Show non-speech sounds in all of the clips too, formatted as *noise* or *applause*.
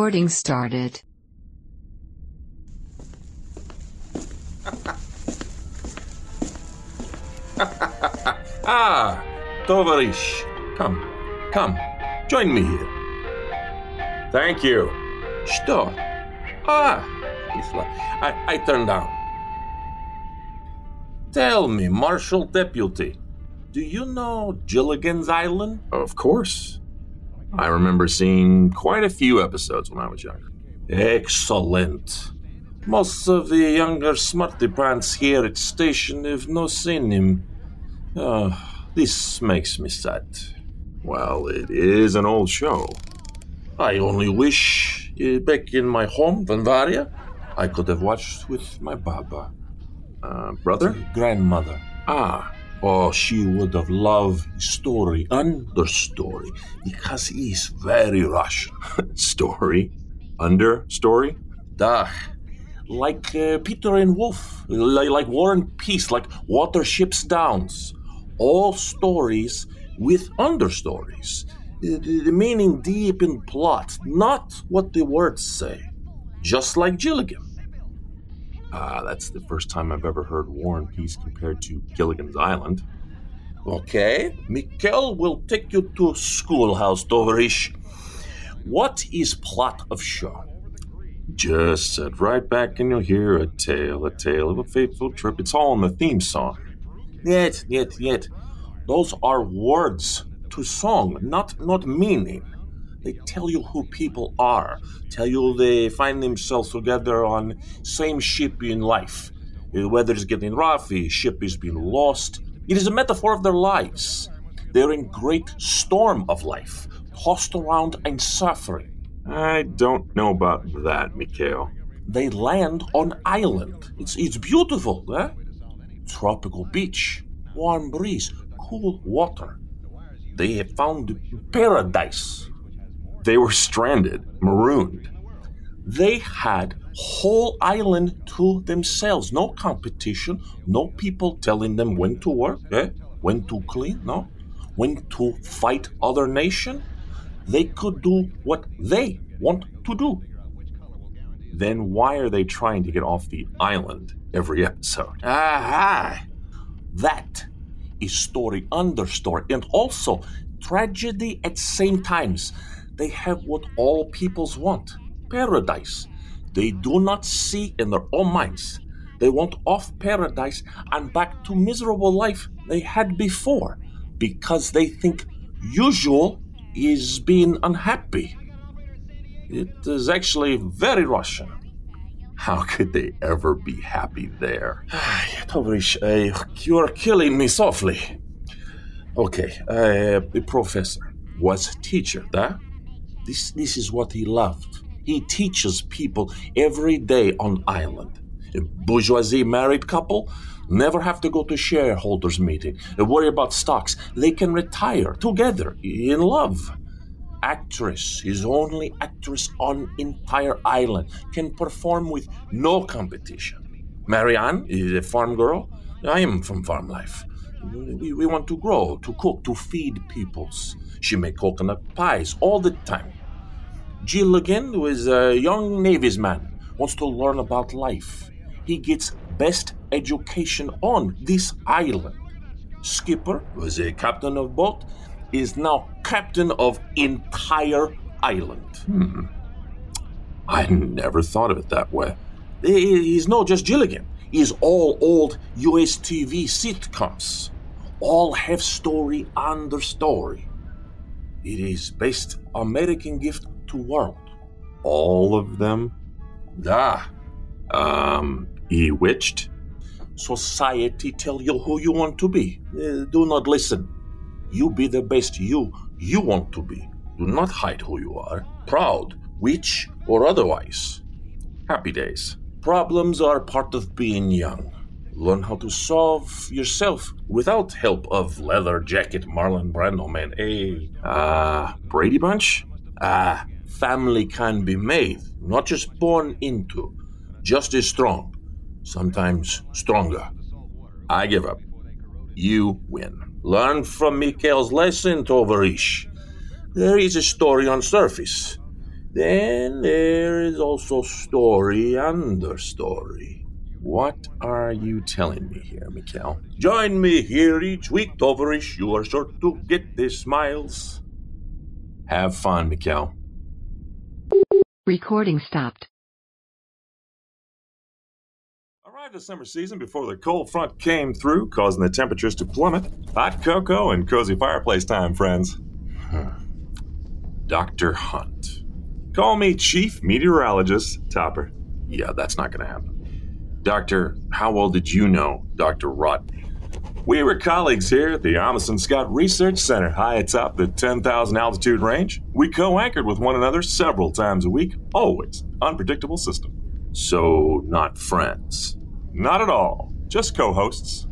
Recording started. *laughs* Ah, Tovarish. Come, come, join me here. Thank you. Что? Ah, he's like, I, I turn down. Tell me, Marshal Deputy, do you know Gilligan's Island? Of course. I remember seeing quite a few episodes when I was younger. Excellent. Most of the younger smarty pants here at station have not seen him. Ah, this makes me sad. Well, it is an old show. I only wish uh, back in my home, Vanvaria, I could have watched with my Baba, Uh, brother? grandmother. Ah, Oh, she would have loved story, understory, because he's very Russian. *laughs* story? Under story? Duh. Like uh, Peter and Wolf, like, like War and Peace, like Watership's Downs. All stories with understories. The- the meaning deep in plot, not what the words say. Just like Gilligan. Ah, that's the first time I've ever heard War and Peace compared to Gilligan's Island. Okay, Mikhail will take you to schoolhouse, Tovarish. What is plot of show? Just sit right back and you'll hear a tale, a tale of a fateful trip. It's all in the theme song. Yet, yet, yet. Those are words to song, not not meaning. They tell you who people are, tell you they find themselves together on same ship in life. The weather is getting rough, the ship is being lost. It is a metaphor of their lives. They're in great storm of life, tossed around and suffering. I don't know about that, Mikhail. They land on island. It's it's beautiful, eh? Tropical beach, warm breeze, cool water. They have found paradise. They were stranded, marooned. They had whole island to themselves. No competition, no people telling them when to work, eh? when to clean, no? When to fight other nation. They could do what they want to do. Then why are they trying to get off the island every episode? Aha! That is story under story and also tragedy at same times. They have what all peoples want paradise. They do not see in their own minds. They want off paradise and back to miserable life they had before because they think usual is being unhappy. It is actually very Russian. How *laughs* could they ever be happy there? *sighs* Tovarish, uh, you're killing me softly. Okay, uh, the professor was teacher, да? This, this is what he loved. He teaches people every day on island. A bourgeoisie married couple never have to go to shareholders meeting, worry about stocks. They can retire together in love. Actress is only actress on entire island, can perform with no competition. Mary Ann is a farm girl. I am from farm life. We, we want to grow, to cook, to feed peoples. She make coconut pies all the time. Gilligan was a young Navy's man, wants to learn about life. He gets best education on this island. Skipper was a captain of boat, is now captain of entire island. Hmm. I never thought of it that way. He's not just Gilligan. He's all old US TV sitcoms. All have story under story. It is best American gift to world. All of them? Da. Um, Bewitched? Society tell you who you want to be. Uh, do not listen. You be the best you you want to be. Do not hide who you are. Proud, witch or otherwise. Happy days. Problems are part of being young. Learn how to solve yourself without help of leather jacket Marlon Brando man. Hey, Uh, Brady Bunch? ah, family can be made, not just born into. Just as strong, sometimes stronger. I give up. You win. Learn from Mikhail's lesson, Tovarish. There is a story on surface. Then there is also story under story. What are you telling me here, Mikhail? Join me here each week, Tovarish. You are sure to get the smiles. Have fun, Mikhail. Recording stopped. Arrived the summer season before the cold front came through, causing the temperatures to plummet. Hot cocoa and cozy fireplace time, friends. Dr. Hunt. Call me Chief Meteorologist Topper. Yeah, that's not going to happen. Doctor, how well did you know Dr. Rodney? We were colleagues here at the Amundsen Scott Research Center, high atop the 10,000 altitude range. We co anchored with one another several times a week, always unpredictable system. So, not friends? Not at all, just co hosts.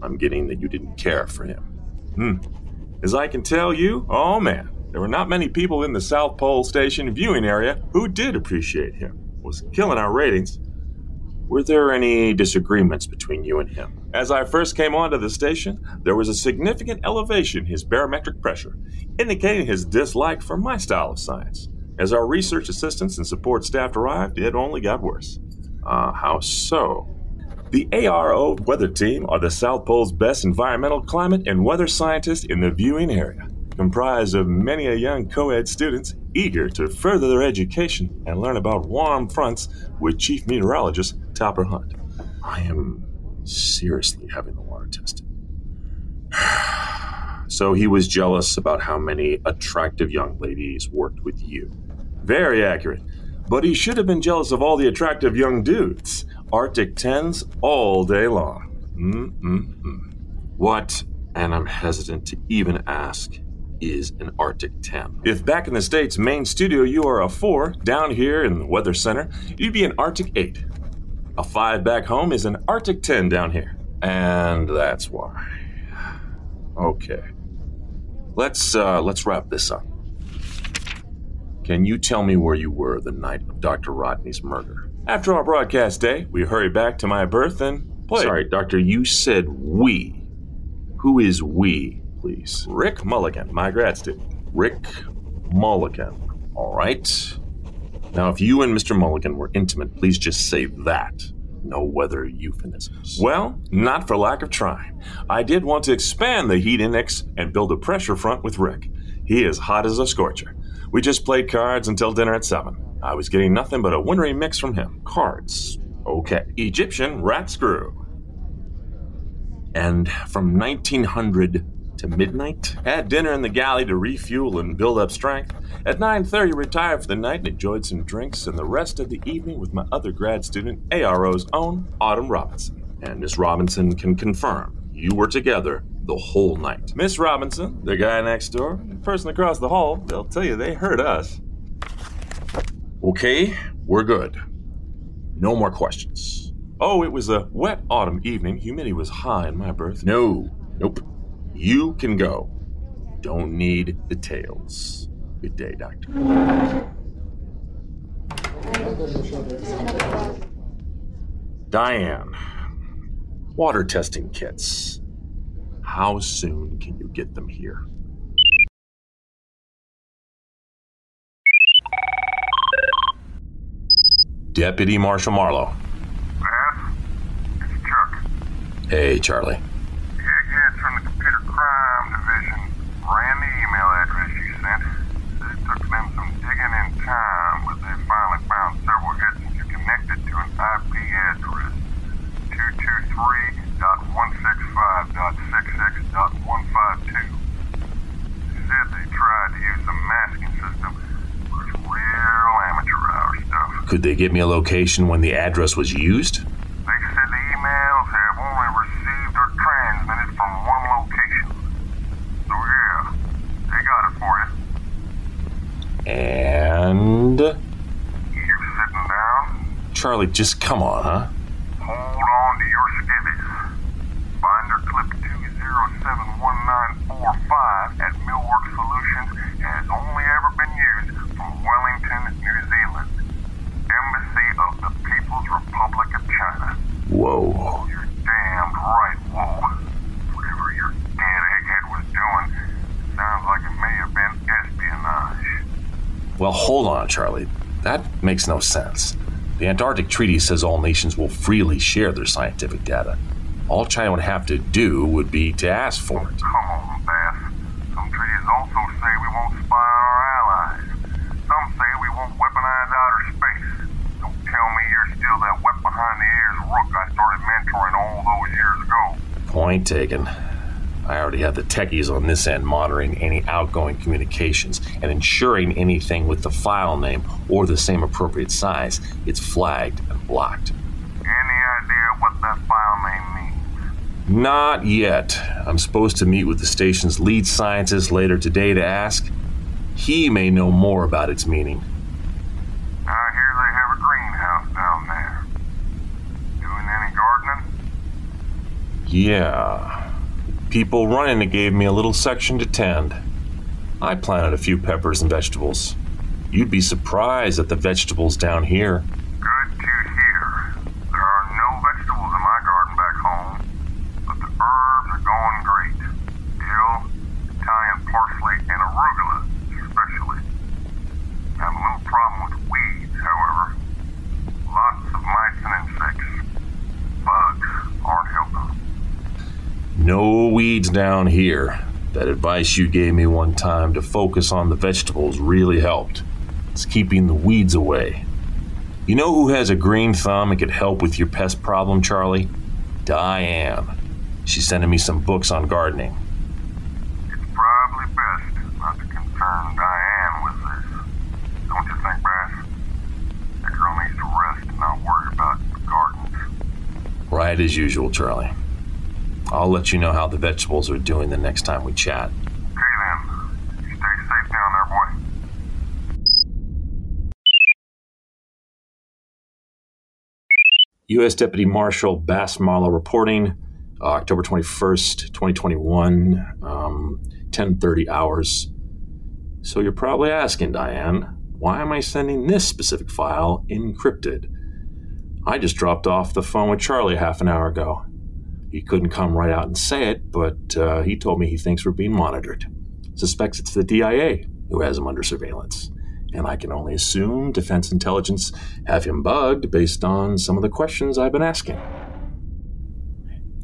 I'm getting that you didn't care for him. Hmm. As I can tell you, oh man, there were not many people in the South Pole Station viewing area who did appreciate him. Was killing our ratings. Were there any disagreements between you and him? As I first came onto the station, there was a significant elevation in his barometric pressure, indicating his dislike for my style of science. As our research assistants and support staff arrived, it only got worse. Uh, how so? The ARO weather team are the South Pole's best environmental climate and weather scientists in the viewing area comprised of many a young co-ed students eager to further their education and learn about warm fronts with Chief Meteorologist Topper Hunt. I am seriously having the water tested. *sighs* so he was jealous about how many attractive young ladies worked with you. Very accurate. But he should have been jealous of all the attractive young dudes. Arctic 10s all day long. Mm-mm-mm. What, and I'm hesitant to even ask, is an Arctic 10. If back in the States' main studio you are a 4, down here in the Weather Center, you'd be an Arctic 8. A 5 back home is an Arctic 10 down here. And that's why. Okay. Let's uh, let's wrap this up. Can you tell me where you were the night of Dr. Rodney's murder? After our broadcast day, we hurried back to my berth and played. Sorry, Doctor, you said we. Who is we? Please. Rick Mulligan, my grad student. Rick Mulligan. All right. Now, if you and Mr. Mulligan were intimate, please just say that. No weather euphemisms. Well, not for lack of trying. I did want to expand the heat index and build a pressure front with Rick. He is hot as a scorcher. We just played cards until dinner at 7. I was getting nothing but a wintry mix from him. Cards. Okay. Egyptian rat screw. And from 1900 to midnight. Had dinner in the galley to refuel and build up strength. At 9:30 retired for the night and enjoyed some drinks and the rest of the evening with my other grad student, ARO's own Autumn Robinson. And Miss Robinson can confirm you were together the whole night. Miss Robinson, the guy next door, the person across the hall, they'll tell you they heard us. Okay, we're good. No more questions. Oh, it was a wet autumn evening. Humidity was high in my berth. No, nope. You can go. Don't need the tails. Good day, Doctor. Diane, water testing kits. How soon can you get them here? Deputy Marshal Marlowe. Beth, it's Chuck. Hey, Charlie. Ran the email address you sent. It took them some digging in time, but they finally found several hits connected to an IP address 223.165.66.152. They said they tried to use the masking system, but it's real amateur hour stuff. Could they get me a location when the address was used? They said the emails have only received or transmitted from one location. So yeah, they got it for you. And. You sitting down? Charlie, just come on, huh? Hold on to your skivvies. Binder clip 207195 at Millwork Solutions has only ever been used from Wellington, New Zealand. Embassy of the People's Republic of China. Whoa. You're damned right, whoa. Whatever your dead egghead was doing, sounds like it may have been espionage. Well, hold on, Charlie. That makes no sense. The Antarctic Treaty says all nations will freely share their scientific data. All China would have to do would be to ask for it. Come on, Bass. Some treaties also say we won't spy on our allies. Some say we won't weaponize outer space. Don't tell me you're still that wet behind the ears rook I started mentoring all those years ago. Point taken. Already have the techies on this end monitoring any outgoing communications and ensuring anything with the file name or the same appropriate size gets flagged and blocked. Any idea what that file name means? Not yet. I'm supposed to meet with the station's lead scientist later today to ask. He may know more about its meaning. I hear they have a greenhouse down there. Doing any gardening? Yeah. People running it gave me a little section to tend. I planted a few peppers and vegetables. You'd be surprised at the vegetables down here. Good to hear. There are no vegetables in my garden back home, but the herbs are going great. Dill, Italian parsley, and arugula, especially. I have a little problem with weeds, however. Lots of mice and insects. Bugs aren't helping. No weeds down here. That advice you gave me one time to focus on the vegetables really helped. It's keeping the weeds away. You know who has a green thumb and could help with your pest problem, Charlie? Diane. She's sending me some books on gardening. It's probably best not to concern Diane with this. Don't you think, Bass? That girl needs to rest and not worry about the gardens. Right as usual, Charlie. I'll let you know how the vegetables are doing the next time we chat. Okay then. Stay safe down there, boy. U.S. Deputy Marshal Bass Marlow reporting, uh, October 21st, 2021, um, 10:30 hours. So you're probably asking, Diane, why am I sending this specific file encrypted? I just dropped off the phone with Charlie half an hour ago. He couldn't come right out and say it, but uh, he told me he thinks we're being monitored. Suspects it's the DIA who has him under surveillance. And I can only assume Defense Intelligence have him bugged based on some of the questions I've been asking.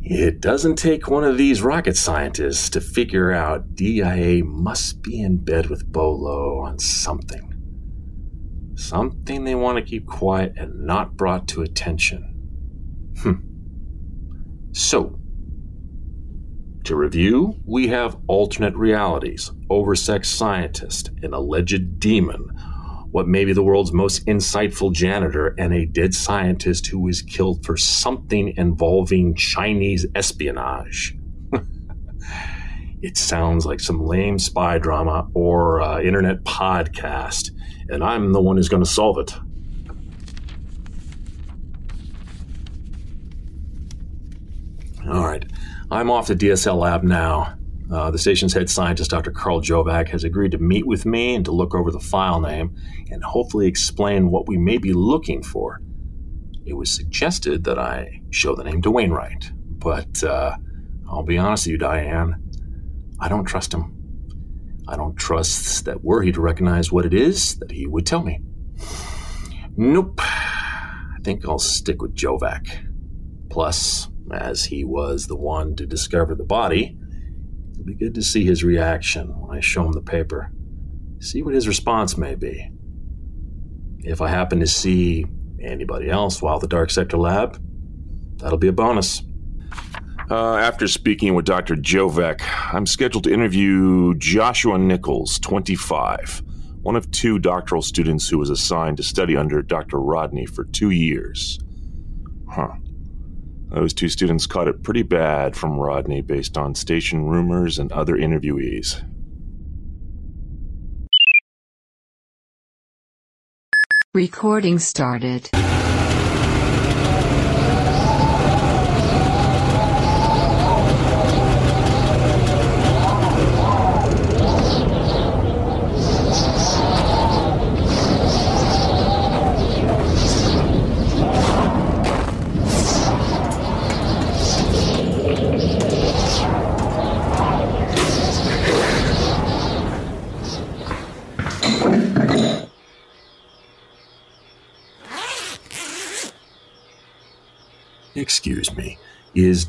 It doesn't take one of these rocket scientists to figure out DIA must be in bed with Bolo on something. Something they want to keep quiet and not brought to attention. Hmm. So, to review, we have alternate realities, oversexed scientist, an alleged demon, what may be the world's most insightful janitor, and a dead scientist who was killed for something involving Chinese espionage. *laughs* it sounds like some lame spy drama or uh, internet podcast, and I'm the one who's going to solve it. All right. I'm off to DSL Lab now. Uh, the station's head scientist, Dr. Carl Jovac, has agreed to meet with me and to look over the file name and hopefully explain what we may be looking for. It was suggested that I show the name to Waynewright, but uh, I'll be honest with you, Diane, I don't trust him. I don't trust that were he to recognize what it is, that he would tell me. Nope. I think I'll stick with Jovac. Plus, as he was the one to discover the body, it'll be good to see his reaction when I show him the paper. See what his response may be. If I happen to see anybody else while the Dark Sector lab, that'll be a bonus. Uh, after speaking with Dr. Jovac, I'm scheduled to interview Joshua Nichols, 25, one of two doctoral students who was assigned to study under Dr. Rodney for two years. Huh. Those two students caught it pretty bad from Rodney based on station rumors and other interviewees. Recording started.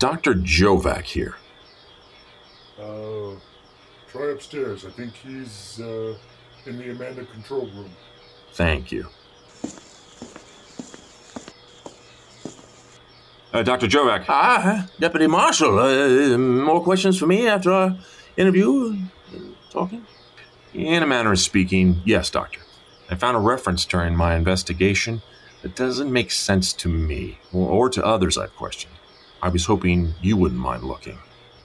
Dr. Jovac here? Uh, try upstairs. I think he's uh, in the Amanda control room. Thank you. Uh, Dr. Jovac. Ah, Deputy Marshal, uh, more questions for me after our interview? Uh, talking? In a manner of speaking, yes, Doctor. I found a reference during my investigation that doesn't make sense to me or, or to others I've questioned. I was hoping you wouldn't mind looking.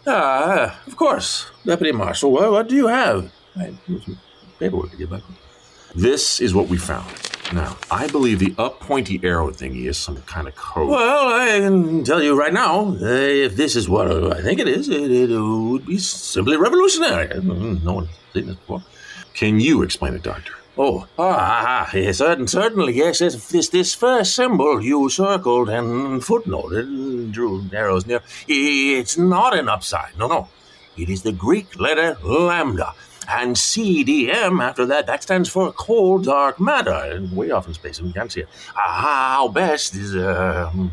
Ah, of course. Deputy Marshal, what, what do you have? I have some paperwork to get back. This is what we found. Now, I believe the up pointy arrow thingy is some kind of code. Well, I can tell you right now, uh, if this is what I think it is, it, it would be simply revolutionary. No one's seen this before. Can you explain it, Doctor? Oh, ah, yes, certain, certainly, yes. This, this, this first symbol you circled and footnoted, and drew arrows near, it's not an upside. No, no. It is the Greek letter lambda. And CDM after that, that stands for cold dark matter. Way off in space, and we can't see it. Ah, how best is, um, um,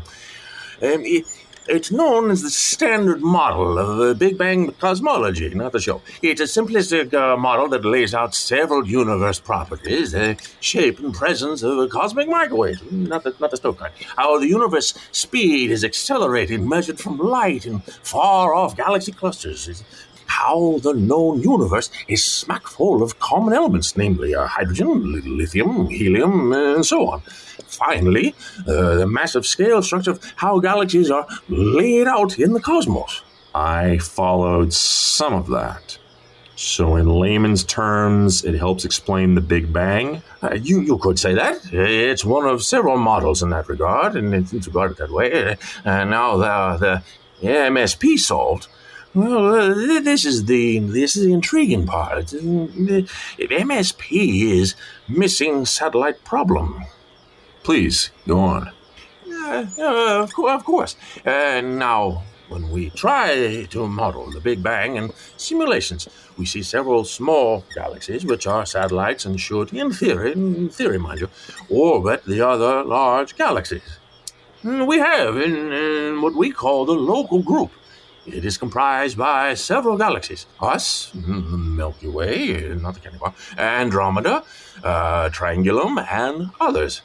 it, it's known as the standard model of uh, Big Bang cosmology, not the show. It's a simplistic uh, model that lays out several universe properties, the shape and presence of a cosmic microwave, not the, not the stove kind. How the universe speed is accelerating, measured from light in far off galaxy clusters. It's how the known universe is smack full of common elements, namely uh, hydrogen, lithium, helium, and so on. Finally, uh, the massive scale structure of how galaxies are laid out in the cosmos. I followed some of that. So, in layman's terms, it helps explain the Big Bang. Uh, you, you could say that. It's one of several models in that regard, and it's regarded that way. And now the, the MSP solved. Well, uh, this is the this is the intriguing part. If MSP is missing satellite problem. Please go on. Uh, uh, of, co- of course. Uh, now, when we try to model the Big Bang in simulations, we see several small galaxies, which are satellites and should, in theory, in theory, mind you, orbit the other large galaxies. We have in, in what we call the local group. It is comprised by several galaxies. Us, mm, Milky Way, not the Candy Bar, Andromeda, uh, Triangulum, and others.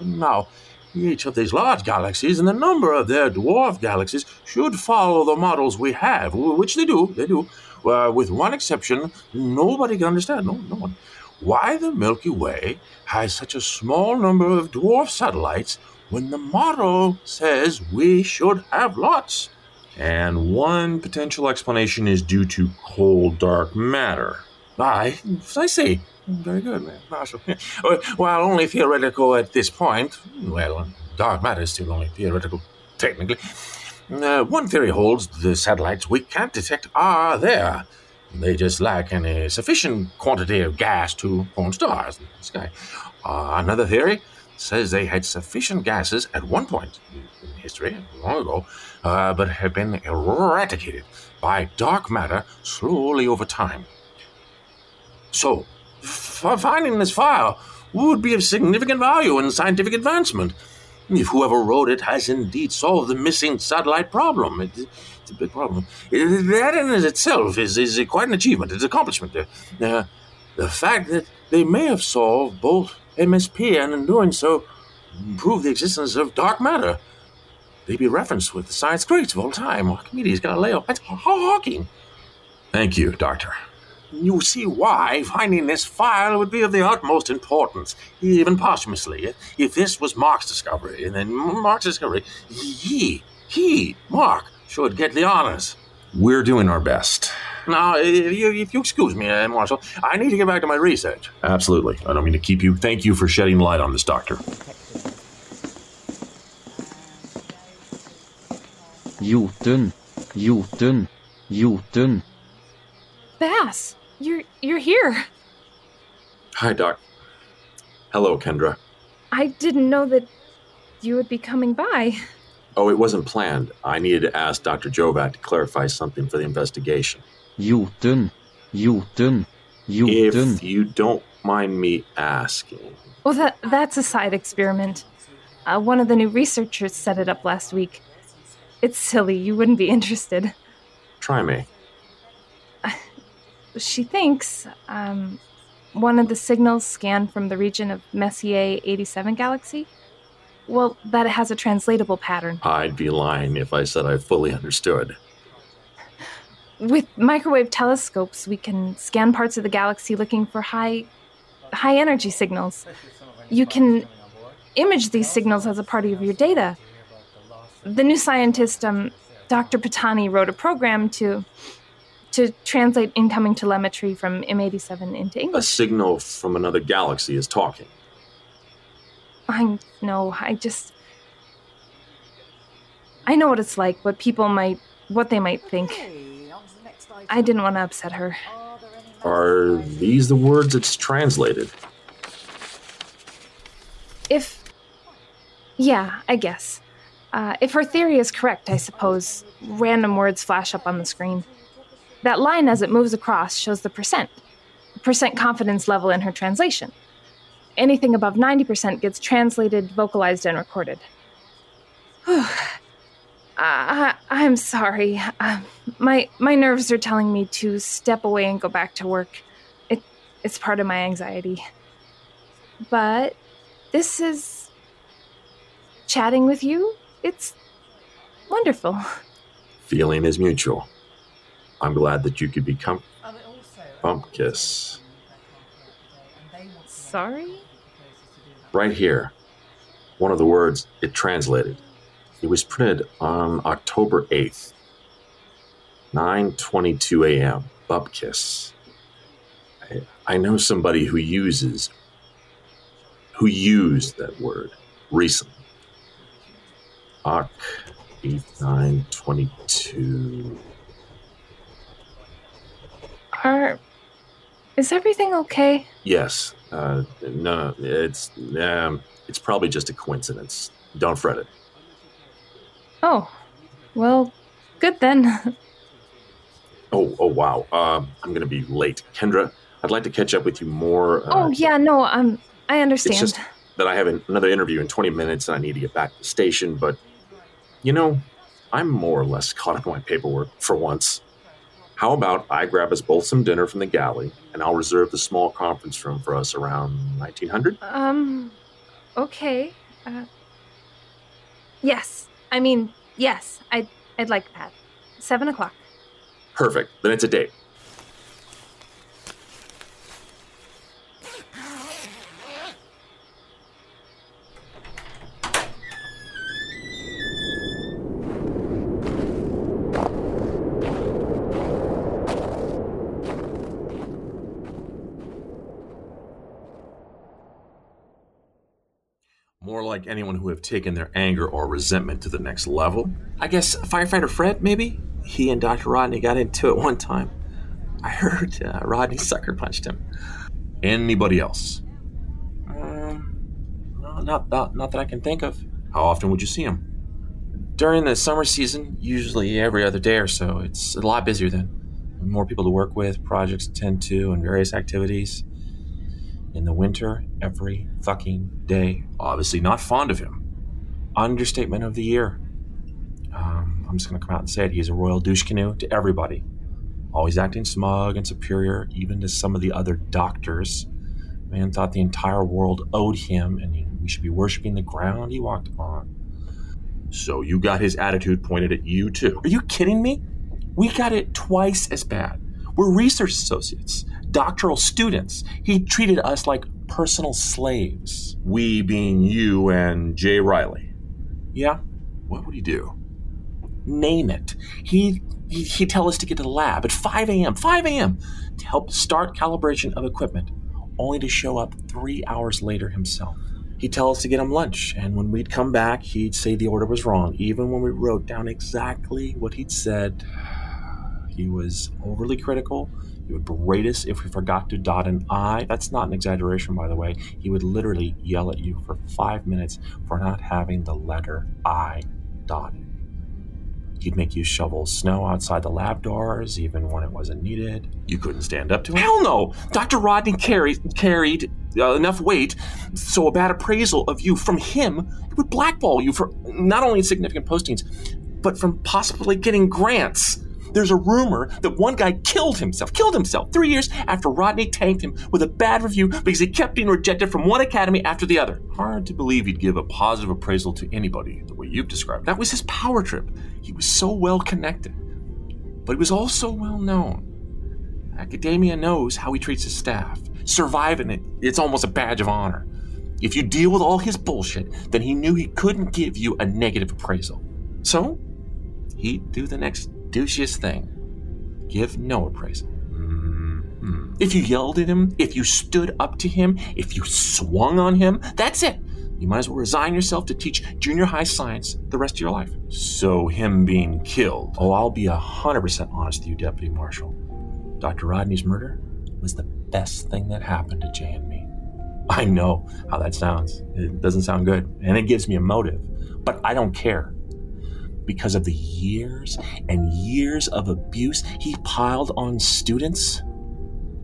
Now, each of these large galaxies and the number of their dwarf galaxies should follow the models we have, which they do, they do. Uh, with one exception, nobody can understand, no, no one, why the Milky Way has such a small number of dwarf satellites when the model says we should have lots. And one potential explanation is due to cold dark matter. I, I see. Very good, man. *laughs* While only theoretical at this point, well, dark matter is still only theoretical, technically. Uh, one theory holds the satellites we can't detect are there. They just lack any sufficient quantity of gas to form stars in the sky. Uh, another theory says they had sufficient gases at one point in history, long ago, uh, but have been eradicated by dark matter slowly over time. So, f- finding this file would be of significant value in scientific advancement. If whoever wrote it has indeed solved the missing satellite problem, it, it's a big problem. It- that in itself is, is quite an achievement, it's an accomplishment. Uh, the fact that they may have solved both MSP and in doing so prove the existence of dark matter. They be referenced with the science greats of all time, Archimedes, Galileo, Hawking. Thank you, Doctor. You see why finding this file would be of the utmost importance, even posthumously. If this was Mark's discovery, and then Mark's discovery, he, he, Mark, should get the honors. We're doing our best. Now, if you, if you excuse me, uh, Marshal, I need to get back to my research. Absolutely. I don't mean to keep you. Thank you for shedding light on this, Doctor. Jotun, Jotun, Jotun. Bass, you're you're here. Hi, Doc. Hello, Kendra. I didn't know that you would be coming by. Oh, it wasn't planned. I needed to ask Dr. Jovac to clarify something for the investigation. Jotun, Jotun, Jotun. If you don't mind me asking. Well, that that's a side experiment. Uh, one of the new researchers set it up last week. it's silly. You wouldn't be interested. Try me. She thinks um, one of the signals scanned from the region of Messier 87 galaxy, well, that it has a translatable pattern. I'd be lying if I said I fully understood. With microwave telescopes, we can scan parts of the galaxy looking for high high energy signals. You can image these signals as a part of your data. The new scientist, um, Dr. Patani, wrote a program to to translate incoming telemetry from M87 into English. A signal from another galaxy is talking. I know. I just. I know what it's like, what people might. what they might think. I didn't want to upset her. Are these the words it's translated? If. Yeah, I guess. Uh, if her theory is correct, I suppose, random words flash up on the screen. That line as it moves across shows the percent, the percent confidence level in her translation. Anything above 90% gets translated, vocalized, and recorded. *sighs* I, I'm sorry. Uh, my my nerves are telling me to step away and go back to work. It it's part of my anxiety. But this is chatting with you. It's wonderful. Feeling is mutual. I'm glad that you could become bump kiss. Sorry? Right here. One of the words it translated. It was printed on October 8th. 9:22 a.m. Bupkiss. I, I know somebody who uses who used that word recently. Oc 8922. Are is everything okay? Yes. Uh, no, no, it's um, it's probably just a coincidence. Don't fret it. Oh. Well, good then. *laughs* Oh, oh wow. Um, I'm gonna be late, Kendra. I'd like to catch up with you more. Uh, oh, yeah, no, um I understand. It's just that I have an, another interview in 20 minutes and I need to get back to the station. But you know, I'm more or less caught up in my paperwork for once. How about I grab us both some dinner from the galley, and I'll reserve the small conference room for us around 1900. Um, okay. Uh, yes. I mean, yes. I'd, I'd like that. Seven o'clock. Perfect. Then it's a date. More like anyone who have taken their anger or resentment to the next level. I guess firefighter Fred, maybe? He and Dr. Rodney got into it one time. I heard uh, Rodney sucker punched him. Anybody else? Um, no, not, not, not that I can think of. How often would you see him? During the summer season, usually every other day or so, it's a lot busier then. More people to work with, projects to tend to, and various activities. In the winter, every fucking day. Obviously not fond of him. Understatement of the year. Um, I'm just going to come out and say it. He's a royal douche canoe to everybody. Always acting smug and superior, even to some of the other doctors. Man thought the entire world owed him and we should be worshiping the ground he walked upon. So you got his attitude pointed at you too. Are you kidding me? We got it twice as bad. We're research associates, doctoral students. He treated us like personal slaves. We being you and Jay Riley. Yeah? What would he do? Name it. He he- he'd tell us to get to the lab at 5 a.m. 5 a.m. to help start calibration of equipment, only to show up three hours later himself. He'd tell us to get him lunch, and when we'd come back, he'd say the order was wrong, even when we wrote down exactly what he'd said. He was overly critical. He would berate us if we forgot to dot an I. That's not an exaggeration, by the way. He would literally yell at you for five minutes for not having the letter I dotted. He'd make you shovel snow outside the lab doors, even when it wasn't needed. You couldn't stand up to him? Hell no! Dr. Rodney carried, carried uh, enough weight so a bad appraisal of you from him would blackball you for not only insignificant postings, but from possibly getting grants. There's a rumor that one guy killed himself, killed himself three years after Rodney tanked him with a bad review because he kept being rejected from one academy after the other. Hard to believe he'd give a positive appraisal to anybody the way you've described. That was his power trip. He was so well connected, but he was also well known. Academia knows how he treats his staff. Surviving it, it's almost a badge of honor. If you deal with all his bullshit, then he knew he couldn't give you a negative appraisal. So, he'd do the next douchiest thing give no appraisal. Mm-hmm. If you yelled at him, if you stood up to him, if you swung on him, that's it. You might as well resign yourself to teach junior high science the rest of your life. So, him being killed. Oh, I'll be 100% honest with you, Deputy Marshal. Dr. Rodney's murder was the best thing that happened to Jay and me. I know how that sounds. It doesn't sound good, and it gives me a motive, but I don't care. Because of the years and years of abuse he piled on students,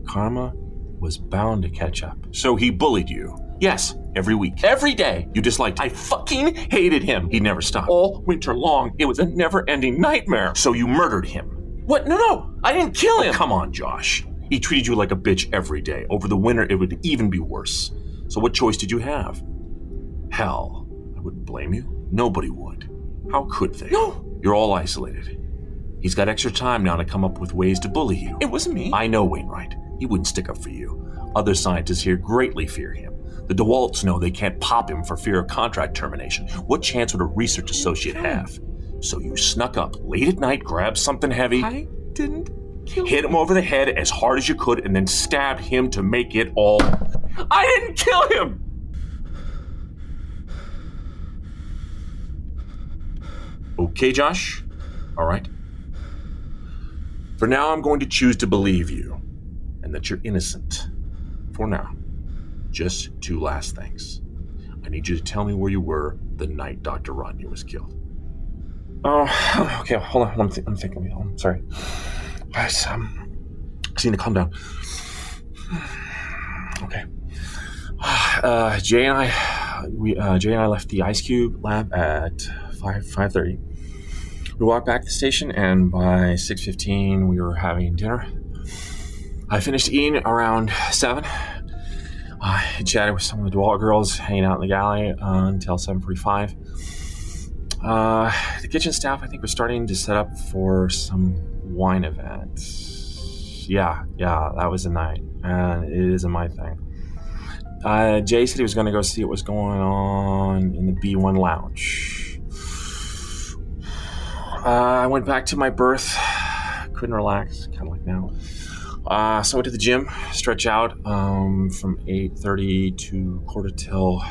karma was bound to catch up. So he bullied you. Yes, every week, every day. You disliked I fucking hated him. He never stopped. All winter long, it was a never ending nightmare. So you murdered him. What? No, no, I didn't kill him. Oh, come on, Josh. He treated you like a bitch every day. Over the winter, it would even be worse. So what choice did you have? Hell, I wouldn't blame you. Nobody would. How could they? No. You're all isolated. He's got extra time now to come up with ways to bully you. It wasn't me. I know Waynewright. He wouldn't stick up for you. Other scientists here greatly fear him. The DeWalts know they can't pop him for fear of contract termination. What chance would a research associate have? So you snuck up late at night, grabbed something heavy, I didn't kill hit him over the head as hard as you could, and then stabbed him to make it all. I didn't kill him. Okay, Josh? All right. For now, I'm going to choose to believe you and that you're innocent. For now. Just two last things. I need you to tell me where you were the night Dr. Rodney was killed. Oh, *sighs* okay. Hold on. I'm, th- I'm thinking. I'm sorry. I just, um, just need to calm down. *sighs* Okay. *sighs* Uh, Jay and I, we uh, Jay and I left the Ice Cube lab at five five thirty. We walked back to the station, and by six fifteen, we were having dinner. I finished eating around seven. I chatted with some of the DeWalt girls, hanging out in the galley uh, until seven forty-five. Uh, the kitchen staff, I think, was starting to set up for some wine event. Yeah, yeah, that was the night, and it isn't my thing. Uh, Jay said he was going to go see what was going on in the B1 lounge. Uh, I went back to my berth, *sighs* couldn't relax, kind of like now. Uh, so I went to the gym, stretch out um, from 8.30 to quarter till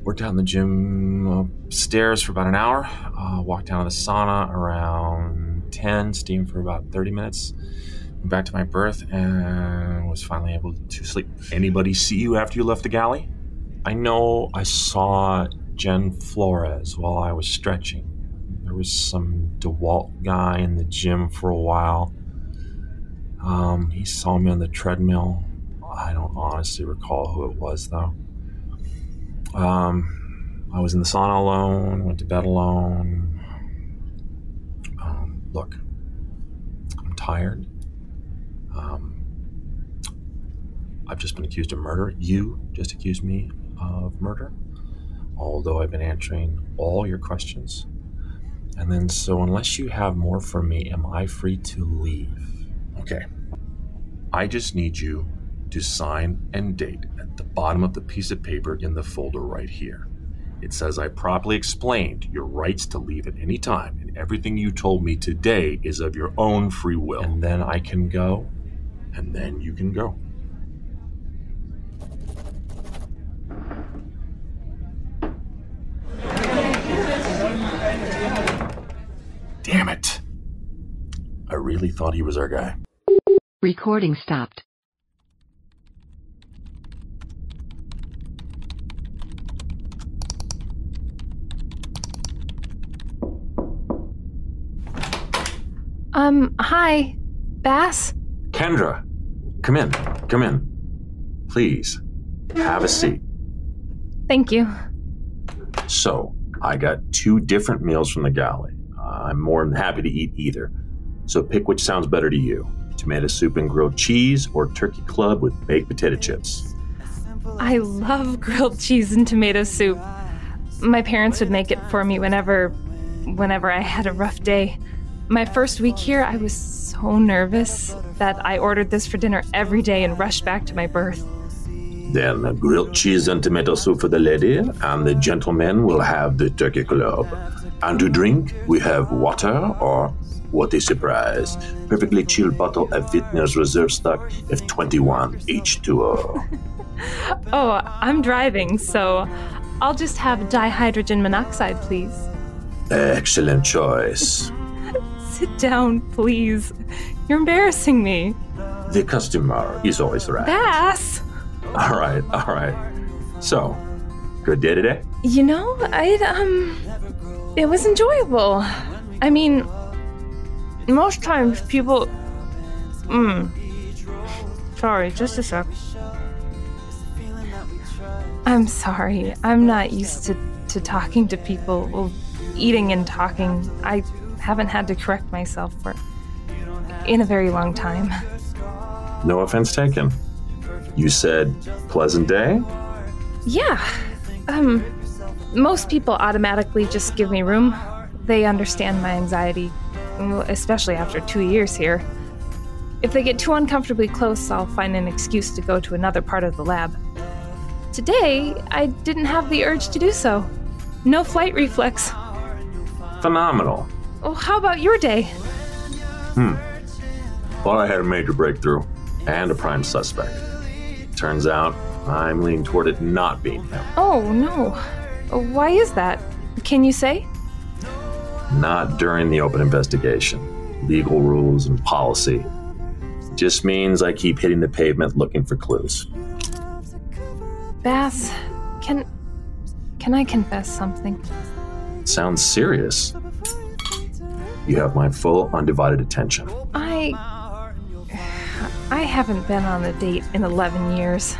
worked out in the gym upstairs for about an hour. Uh, walked down to the sauna around 10, steamed for about 30 minutes. Went back to my berth and was finally able to sleep. Anybody see you after you left the galley? I know I saw Jen Flores while I was stretching. Was some DeWalt guy in the gym for a while. Um, he saw me on the treadmill. I don't honestly recall who it was though. Um, I was in the sauna alone, went to bed alone. Um, look, I'm tired. Um, I've just been accused of murder. You just accused me of murder, although I've been answering all your questions. And then, so unless you have more for me, am I free to leave? Okay. I just need you to sign and date at the bottom of the piece of paper in the folder right here. It says I properly explained your rights to leave at any time, and everything you told me today is of your own free will. And then I can go. And then you can go. Damn it. I really thought he was our guy. Recording stopped. Um, hi, Bass? Kendra, come in. Come in. Please, have a seat. Thank you. So, I got two different meals from the galley. I'm more than happy to eat either. So pick which sounds better to you tomato soup and grilled cheese, or turkey club with baked potato chips. I love grilled cheese and tomato soup. My parents would make it for me whenever whenever I had a rough day. My first week here, I was so nervous that I ordered this for dinner every day and rushed back to my berth. Then uh, grilled cheese and tomato soup for the lady, and the gentleman will have the turkey club. And to drink, we have water or what a surprise. Perfectly chilled bottle of Wittner's Reserve Stock F21 H2O. *laughs* Oh, I'm driving, so I'll just have dihydrogen monoxide, please. Excellent choice. *laughs* Sit down, please. You're embarrassing me. The customer is always right. Bass! *laughs* All right, all right. So, good day today? You know, I, um, it was enjoyable. I mean, most times people. Mm. Sorry, just a sec. I'm sorry. I'm not used to, to talking to people. Well, eating and talking. I haven't had to correct myself for. in a very long time. No offense taken. You said pleasant day? Yeah. Um, most people automatically just give me room. They understand my anxiety, especially after two years here. If they get too uncomfortably close, I'll find an excuse to go to another part of the lab. Today, I didn't have the urge to do so. No flight reflex. Phenomenal. Oh, how about your day? Hmm. Thought I had a major breakthrough and a prime suspect. Turns out I'm leaning toward it not being him. Oh, no. Why is that? Can you say? Not during the open investigation. Legal rules and policy. Just means I keep hitting the pavement looking for clues. Bass, can can I confess something? Sounds serious. You have my full undivided attention. I I haven't been on a date in 11 years.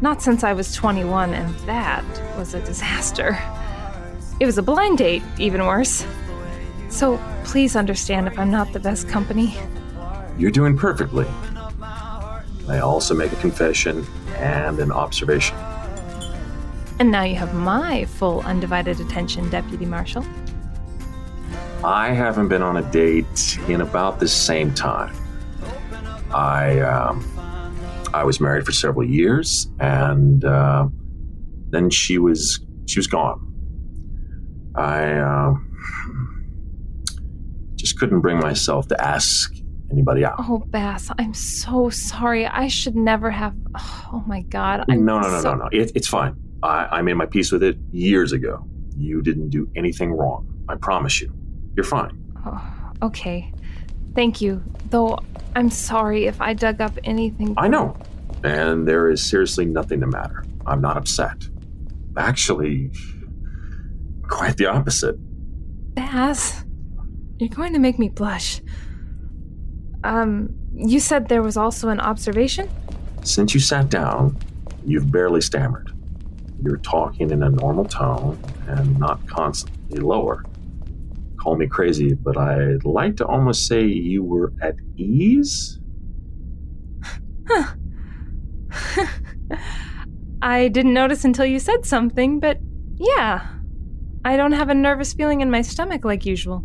Not since I was 21 and that was a disaster. It was a blind date, even worse. So please understand if I'm not the best company. You're doing perfectly. I also make a confession and an observation. And now you have my full undivided attention, Deputy Marshal. I haven't been on a date in about the same time. I um, I was married for several years, and uh, then she was she was gone. I uh, couldn't bring myself to ask anybody out. Oh, Bass, I'm so sorry. I should never have. Oh my God. I'm no, no, no, so- no, no. It, it's fine. I, I made my peace with it years ago. You didn't do anything wrong. I promise you. You're fine. Oh, okay. Thank you. Though I'm sorry if I dug up anything. I know. And there is seriously nothing the matter. I'm not upset. Actually, quite the opposite. Bass, you're going to make me blush. Um, you said there was also an observation? Since you sat down, you've barely stammered. You're talking in a normal tone and not constantly lower. Call me crazy, but I'd like to almost say you were at ease. *laughs* I didn't notice until you said something, but yeah. I don't have a nervous feeling in my stomach like usual.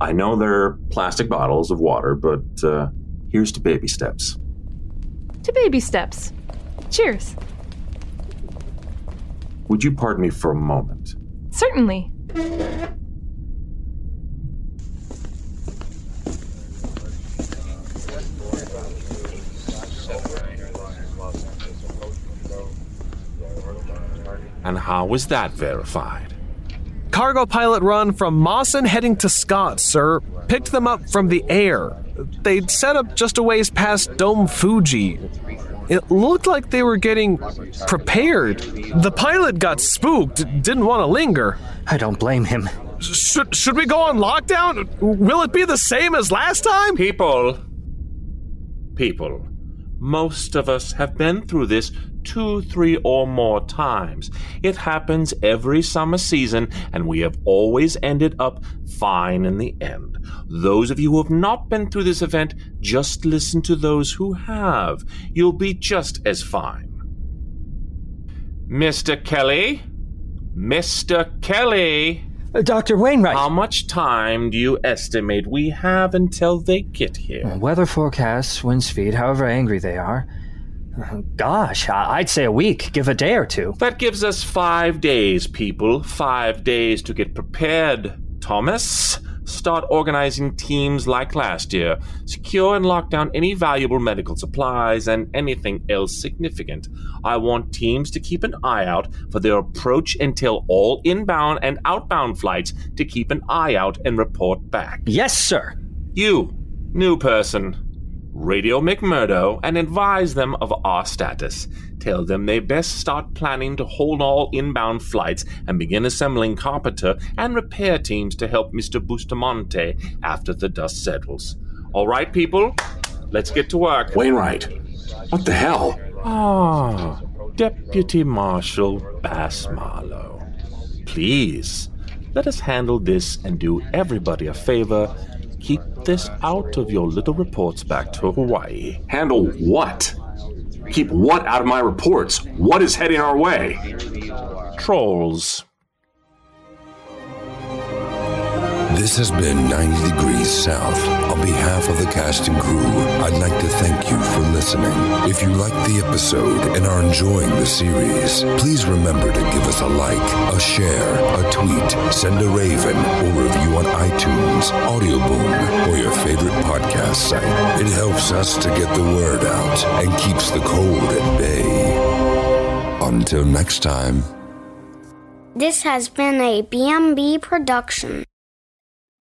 I know they're plastic bottles of water, but uh, here's to baby steps. To baby steps. Cheers. Would you pardon me for a moment? Certainly. And how was that verified? Cargo pilot run from Mawson heading to Scott, sir. Picked them up from the air. They'd set up just a ways past Dome Fuji. It looked like they were getting prepared. The pilot got spooked, didn't want to linger. I don't blame him. Should, should we go on lockdown? Will it be the same as last time? People, people, Most of us have been through this two, three, or more times. It happens every summer season, and we have always ended up fine in the end. Those of you who have not been through this event, just listen to those who have. You'll be just as fine. Mr. Kelly? Mr. Kelly? Uh, Dr. Waynewright. How much time do you estimate we have until they get here? Weather forecasts, wind speed, however angry they are. Gosh, I'd say a week, give a day or two. That gives us five days, people. Five days to get prepared. Thomas, start organizing teams like last year. Secure and lock down any valuable medical supplies and anything else significant. I want teams to keep an eye out for their approach and tell all inbound and outbound flights to keep an eye out and report back. Yes, sir. You, new person, radio McMurdo and advise them of our status. Tell them they best start planning to hold all inbound flights and begin assembling carpenter and repair teams to help Mr. Bustamante after the dust settles. All right, people, let's get to work. Waynewright, what the hell? Ah, Deputy Marshal Bass Marlowe. Please, let us handle this and do everybody a favor. Keep this out of your little reports back to Hawaii. Handle what? Keep what out of my reports? What is heading our way? Trolls. This has been 90 Degrees South. On behalf of the cast and crew, I'd like to thank you for listening. If you liked the episode and are enjoying the series, please remember to give us a like, a share, a tweet, send a raven, or review on iTunes, Audioboom, or your favorite podcast site. It helps us to get the word out and keeps the cold at bay. Until next time. This has been a BMB production.